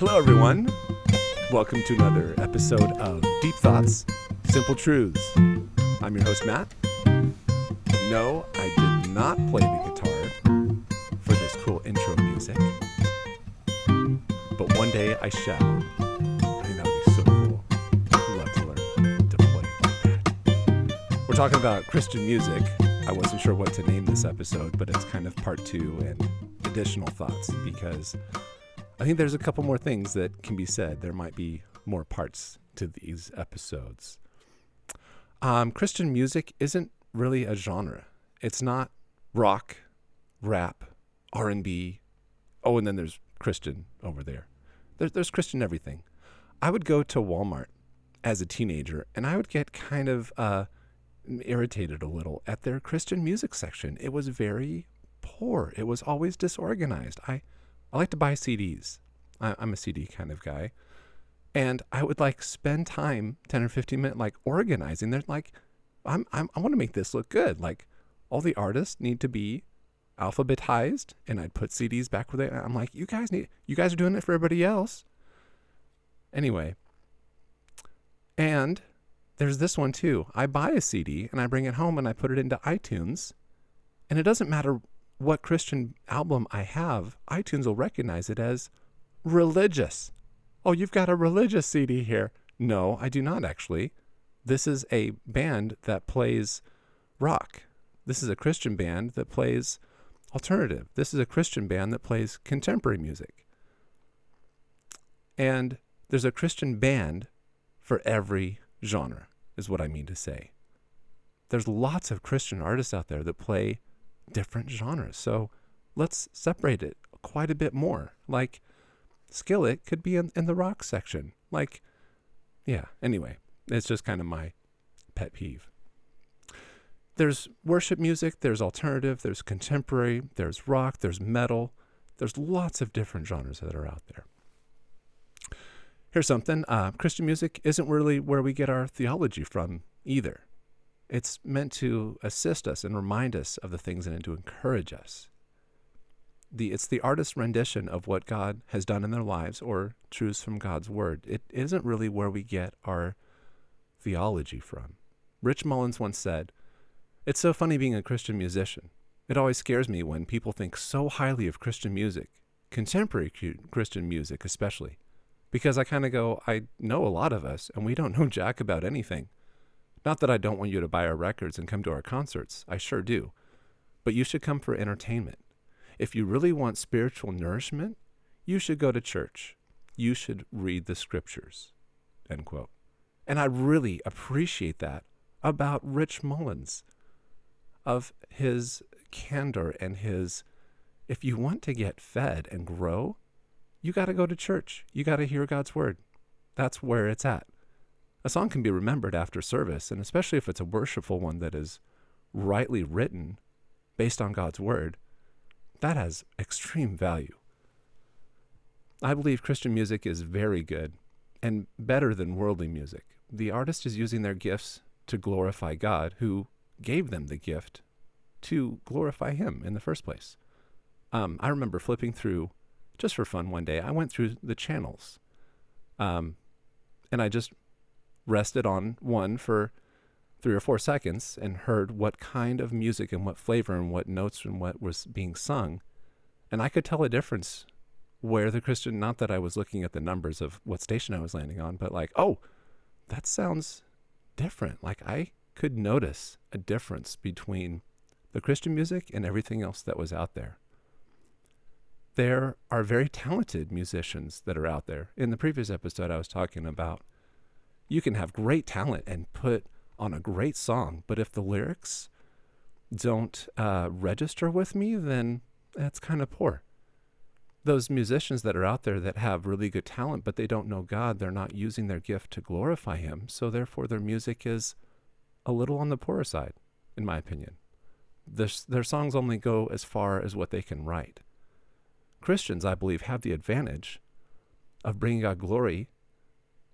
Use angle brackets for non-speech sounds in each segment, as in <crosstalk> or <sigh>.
Hello, everyone. Welcome to another episode of Deep Thoughts, Simple Truths. I'm your host, Matt. No, I did not play the guitar for this cool intro music, but one day I shall. I think that would be so cool. Love to learn to play like that. We're talking about Christian music. I wasn't sure what to name this episode, but it's kind of part two and additional thoughts because I think there's a couple more things that can be said. There might be more parts to these episodes. Um, Christian music isn't really a genre. It's not rock, rap, R and B. Oh, and then there's Christian over there. There's there's Christian everything. I would go to Walmart as a teenager, and I would get kind of uh, irritated a little at their Christian music section. It was very poor. It was always disorganized. I I like to buy CDs. I, I'm a CD kind of guy. And I would like spend time, 10 or 15 minutes, like organizing. They're like, I'm, I'm, I want to make this look good. Like all the artists need to be alphabetized and I'd put CDs back where they, I'm like, you guys need, you guys are doing it for everybody else. Anyway. And there's this one too. I buy a CD and I bring it home and I put it into iTunes. And it doesn't matter what Christian album I have, iTunes will recognize it as religious. Oh, you've got a religious CD here. No, I do not actually. This is a band that plays rock. This is a Christian band that plays alternative. This is a Christian band that plays contemporary music. And there's a Christian band for every genre, is what I mean to say. There's lots of Christian artists out there that play different genres. So let's separate it quite a bit more. Like Skillet could be in, in the rock section. Like, yeah, anyway, it's just kind of my pet peeve. There's worship music, there's alternative, there's contemporary, there's rock, there's metal. There's lots of different genres that are out there. Here's something uh, Christian music isn't really where we get our theology from either. It's meant to assist us and remind us of the things and to encourage us. The, it's the artist's rendition of what God has done in their lives or truths from God's word. It isn't really where we get our theology from. Rich Mullins once said, It's so funny being a Christian musician. It always scares me when people think so highly of Christian music, contemporary Christian music especially, because I kind of go, I know a lot of us, and we don't know <laughs> jack about anything. Not that I don't want you to buy our records and come to our concerts, I sure do. But you should come for entertainment. If you really want spiritual nourishment, you should go to church. You should read the scriptures. End quote. And I really appreciate that about Rich Mullins, of his candor and his, if you want to get fed and grow, you got to go to church. You got to hear God's word. That's where it's at. A song can be remembered after service, and especially if it's a worshipful one that is rightly written based on God's word, that has extreme value. I believe Christian music is very good and better than worldly music. The artist is using their gifts to glorify God, who gave them the gift to glorify Him in the first place. Um, I remember flipping through, just for fun one day, I went through the channels. Um, and I just rested on one for three or four seconds and heard what kind of music and what flavor and what notes and what was being sung. And I could tell a difference where the Christian, not that I was looking at the numbers of what station I was landing on, but like, oh, that sounds different. Like I could notice a difference between the Christian music and everything else that was out there. There are very talented musicians that are out there. In the previous episode, I was talking about you can have great talent and put on a great song, but if the lyrics don't uh, register with me, then that's kind of poor. Those musicians that are out there that have really good talent, but they don't know God, they're not using their gift to glorify Him. So therefore, their music is a little on the poorer side, in my opinion. Their, their songs only go as far as what they can write. Christians, I believe, have the advantage of bringing God glory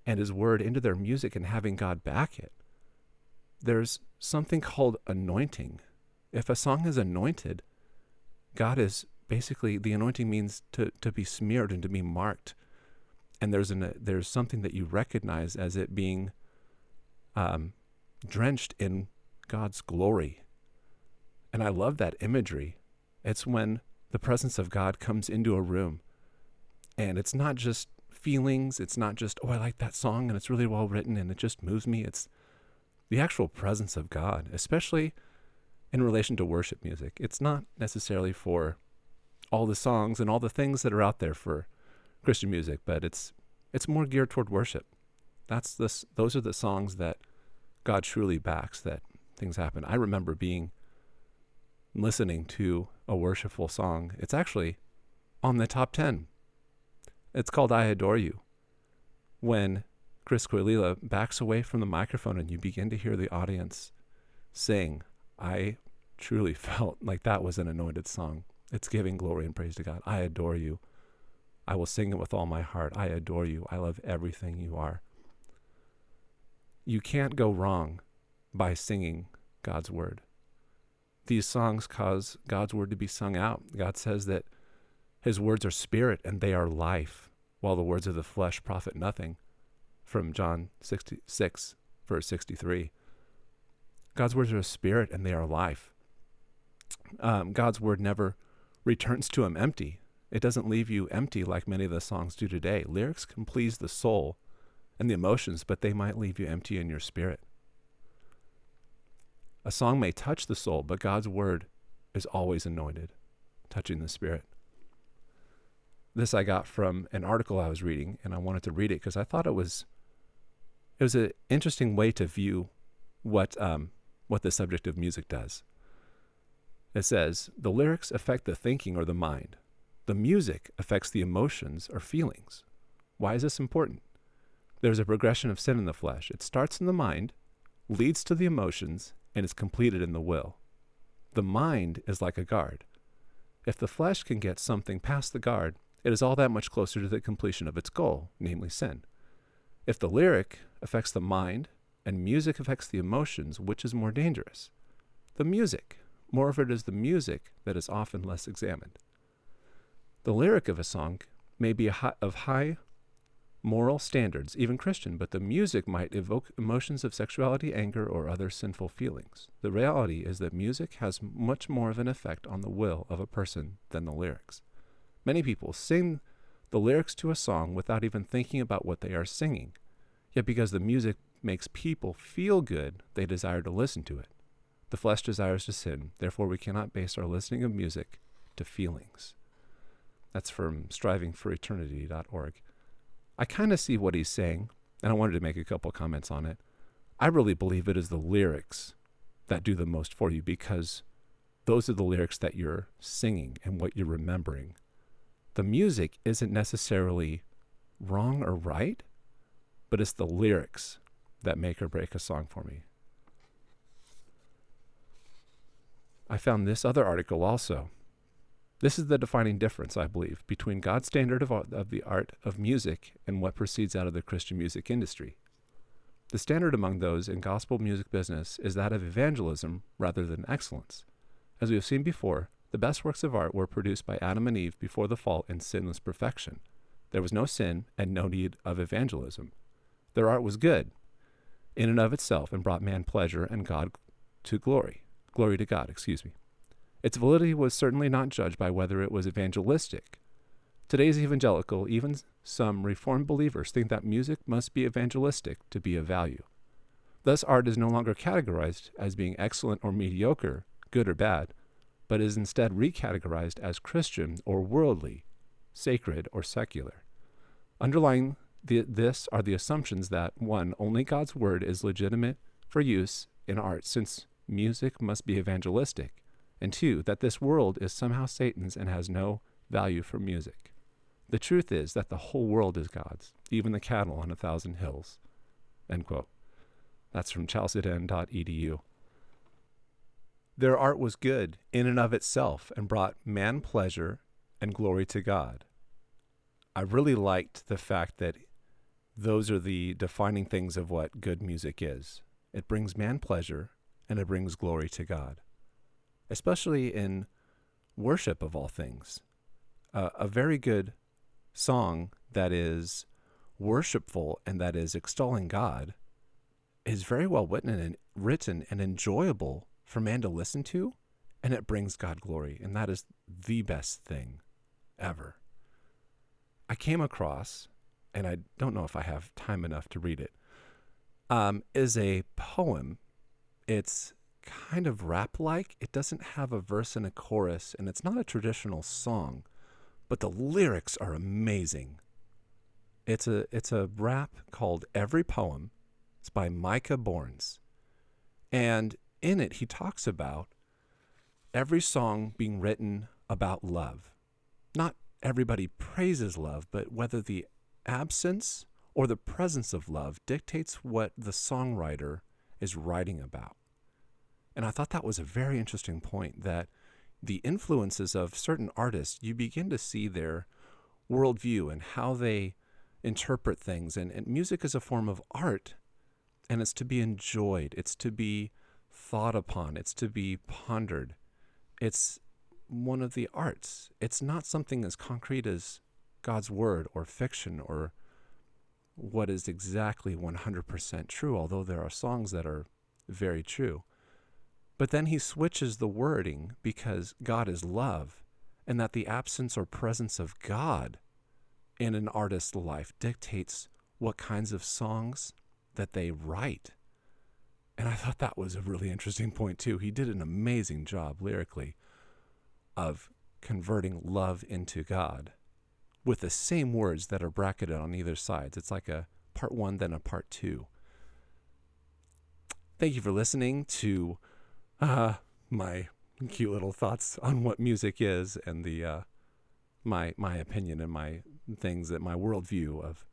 and his word into their music and having God back it. There's something called anointing. If a song is anointed, God is basically the anointing means to, to be smeared and to be marked and there's an there's something that you recognize as it being um, drenched in God's glory. And I love that imagery. It's when the presence of God comes into a room, and it's not just feelings. It's not just oh I like that song and it's really well written and it just moves me. It's the actual presence of God, especially in relation to worship music. It's not necessarily for all the songs and all the things that are out there for Christian music, but it's it's more geared toward worship. That's this those are the songs that God truly backs that things happen. I remember being listening to a worshipful song. It's actually on the top 10. It's called I Adore You. When Chris Quilala backs away from the microphone and you begin to hear the audience sing, I truly <laughs> felt like that was an anointed song. It's giving glory and praise to God. I adore you. I will sing it with all my heart. I adore you. I love everything you are. You can't go wrong by singing God's word. These songs cause God's word to be sung out. God says that his words are spirit and they are life, while the words of the flesh profit nothing from John 66, verse 63. God's words are spirit and they are life. Um, God's word never returns to him empty. It doesn't leave you empty like many of the songs do today. Lyrics can please the soul and the emotions, but they might leave you empty in your spirit. A song may touch the soul, but God's word is always anointed, touching the spirit this I got from an article I was reading, and I wanted to read it because I thought it was it was an interesting way to view what um, what the subject of music does. It says the lyrics affect the thinking or the mind. The music affects the emotions or feelings. Why is this important? There's a progression of sin in the flesh. It starts in the mind, leads to the emotions, and is completed in the will. The mind is like a guard. If the flesh can get something past the guard, it is all that much closer to the completion of its goal, namely sin. If the lyric affects the mind and music affects the emotions, which is more dangerous? The music. More of it is the music that is often less examined. The lyric of a song may be of high moral standards, even Christian, but the music might evoke emotions of sexuality, anger, or other sinful feelings. The reality is that music has much more of an effect on the will of a person than the lyrics. Many people sing the lyrics to a song without even thinking about what they are singing. Yet because the music makes people feel good, they desire to listen to it. The flesh desires to sin, therefore we cannot base our listening of music to feelings. That's from strivingforeternity.org. I kind of see what he's saying, and I wanted to make a couple comments on it. I really believe it is the lyrics that do the most for you because those are the lyrics that you're singing and what you're remembering the music isn't necessarily wrong or right, but it's the lyrics that make or break a song for me. I found this other article also. This is the defining difference, I believe, between God's standard of, of the art of music and what proceeds out of the Christian music industry. The standard among those in gospel music business is that of evangelism rather than excellence. As we have seen before, the best works of art were produced by Adam and Eve before the fall in sinless perfection. There was no sin and no need of evangelism. Their art was good in and of itself and brought man pleasure and God to glory. Glory to God, excuse me. Its validity was certainly not judged by whether it was evangelistic. Today's evangelical, even some Reformed believers, think that music must be evangelistic to be of value. Thus, art is no longer categorized as being excellent or mediocre, good or bad, but is instead recategorized as Christian or worldly, sacred or secular. Underlying the, this are the assumptions that 1. Only God's Word is legitimate for use in art, since music must be evangelistic, and 2. That this world is somehow Satan's and has no value for music. The truth is that the whole world is God's, even the cattle on a thousand hills. End quote. That's from chalcedon.edu. Their art was good in and of itself and brought man pleasure and glory to God. I really liked the fact that those are the defining things of what good music is. It brings man pleasure and it brings glory to God, especially in worship of all things. Uh, a very good song that is worshipful and that is extolling God is very well written and written and enjoyable for man to listen to, and it brings God glory, and that is the best thing ever. I came across, and I don't know if I have time enough to read it, um, is a poem. It's kind of rap like. It doesn't have a verse and a chorus, and it's not a traditional song, but the lyrics are amazing. It's a it's a rap called Every Poem. It's by Micah Bournes. And in it he talks about every song being written about love. Not everybody praises love, but whether the absence or the presence of love dictates what the songwriter is writing about. And I thought that was a very interesting point that the influences of certain artists, you begin to see their worldview and how they interpret things. And, and music is a form of art, and it's to be enjoyed, it's to be thought upon, it's to be pondered. It's one of the arts. It's not something as concrete as God's word or fiction or what is exactly 100% true, although there are songs that are very true. But then he switches the wording because God is love, and that the absence or presence of God in an artist's life dictates what kinds of songs that they write. And I thought that was a really interesting point, too. He did an amazing job lyrically of converting love into God with the same words that are bracketed on either sides. It's like a part one, then a part two. Thank you for listening to uh, my cute little thoughts on what music is and the uh, my my opinion and my things that my worldview of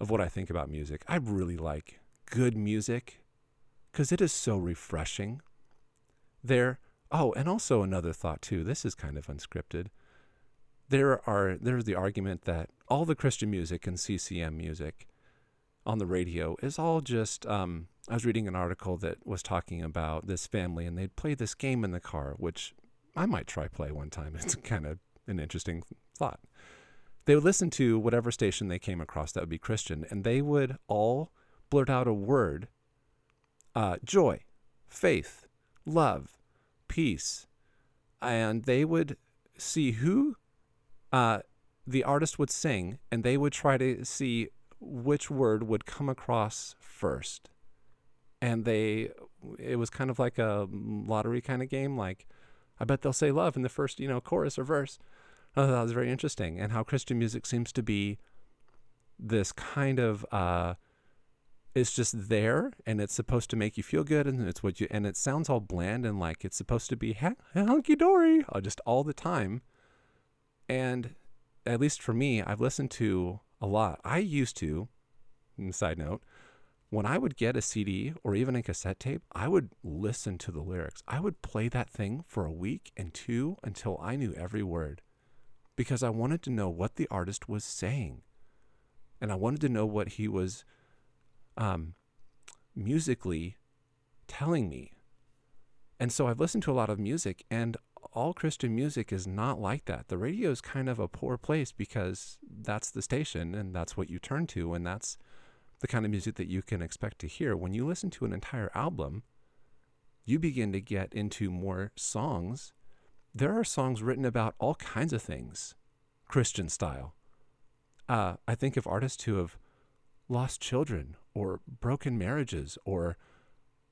of what I think about music. I really like good music because it is so refreshing. There. Oh, and also another thought too. This is kind of unscripted. There are there's the argument that all the Christian music and CCM music on the radio is all just um, I was reading an article that was talking about this family, and they'd play this game in the car, which I might try play one time. <laughs> It's kind of an interesting thought. They would listen to whatever station they came across that would be Christian, and they would all blurt out a word: uh, joy, faith, love, peace, and they would see who uh, the artist would sing, and they would try to see which word would come across first. And they it was kind of like a lottery kind of game like i bet they'll say love in the first you know chorus or verse. Oh, that was very interesting and how christian music seems to be this kind of uh it's just there and it's supposed to make you feel good and it's what you and it sounds all bland and like it's supposed to be hunky dory uh, just all the time and at least for me i've listened to a lot i used to side note when I would get a CD or even a cassette tape, I would listen to the lyrics. I would play that thing for a week and two until I knew every word because I wanted to know what the artist was saying. And I wanted to know what he was um, musically telling me. And so I've listened to a lot of music, and all Christian music is not like that. The radio is kind of a poor place because that's the station and that's what you turn to, and that's the kind of music that you can expect to hear. When you listen to an entire album, you begin to get into more songs. There are songs written about all kinds of things, Christian style. Uh, I think of artists who have lost children or broken marriages or,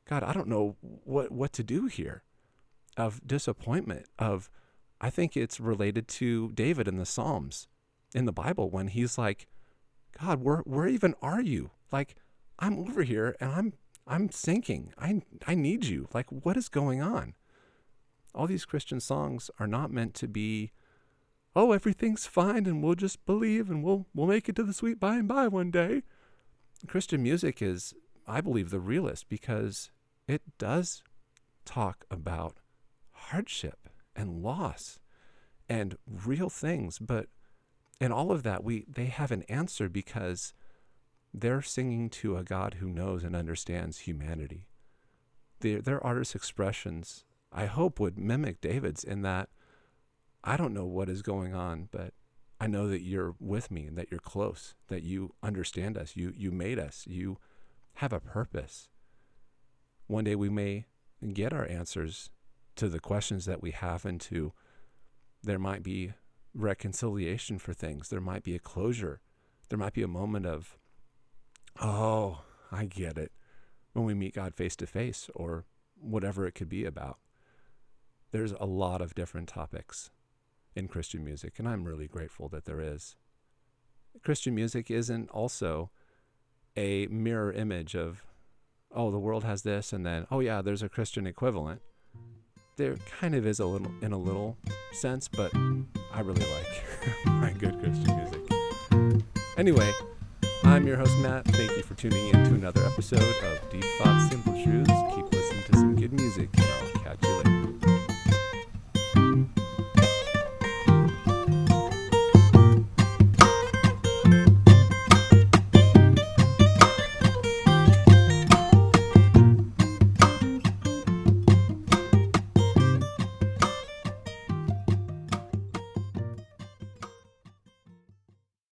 God, I don't know what, what to do here, of disappointment, of, I think it's related to David in the Psalms in the Bible when he's like, God, where, where even are you? Like, I'm over here and I'm I'm sinking. I I need you. Like, what is going on? All these Christian songs are not meant to be, oh, everything's fine and we'll just believe and we'll we'll make it to the sweet by and by one day. Christian music is, I believe, the realest because it does talk about hardship and loss and real things, but in all of that we they have an answer because they're singing to a God who knows and understands humanity. Their, their artist expressions, I hope, would mimic David's in that I don't know what is going on, but I know that you're with me and that you're close, that you understand us. You you made us. You have a purpose. One day we may get our answers to the questions that we have and to there might be reconciliation for things. There might be a closure. There might be a moment of, oh, I get it, when we meet God face to face or whatever it could be about. There's a lot of different topics in Christian music, and I'm really grateful that there is. Christian music isn't also a mirror image of, oh, the world has this, and then, oh, yeah, there's a Christian equivalent. There kind of is a little, in a little sense, but I really like <laughs> my good Christian music. Anyway, I'm your host, Matt. Thank you for tuning in to another episode of Deep Thoughts, Simple Truths. Keep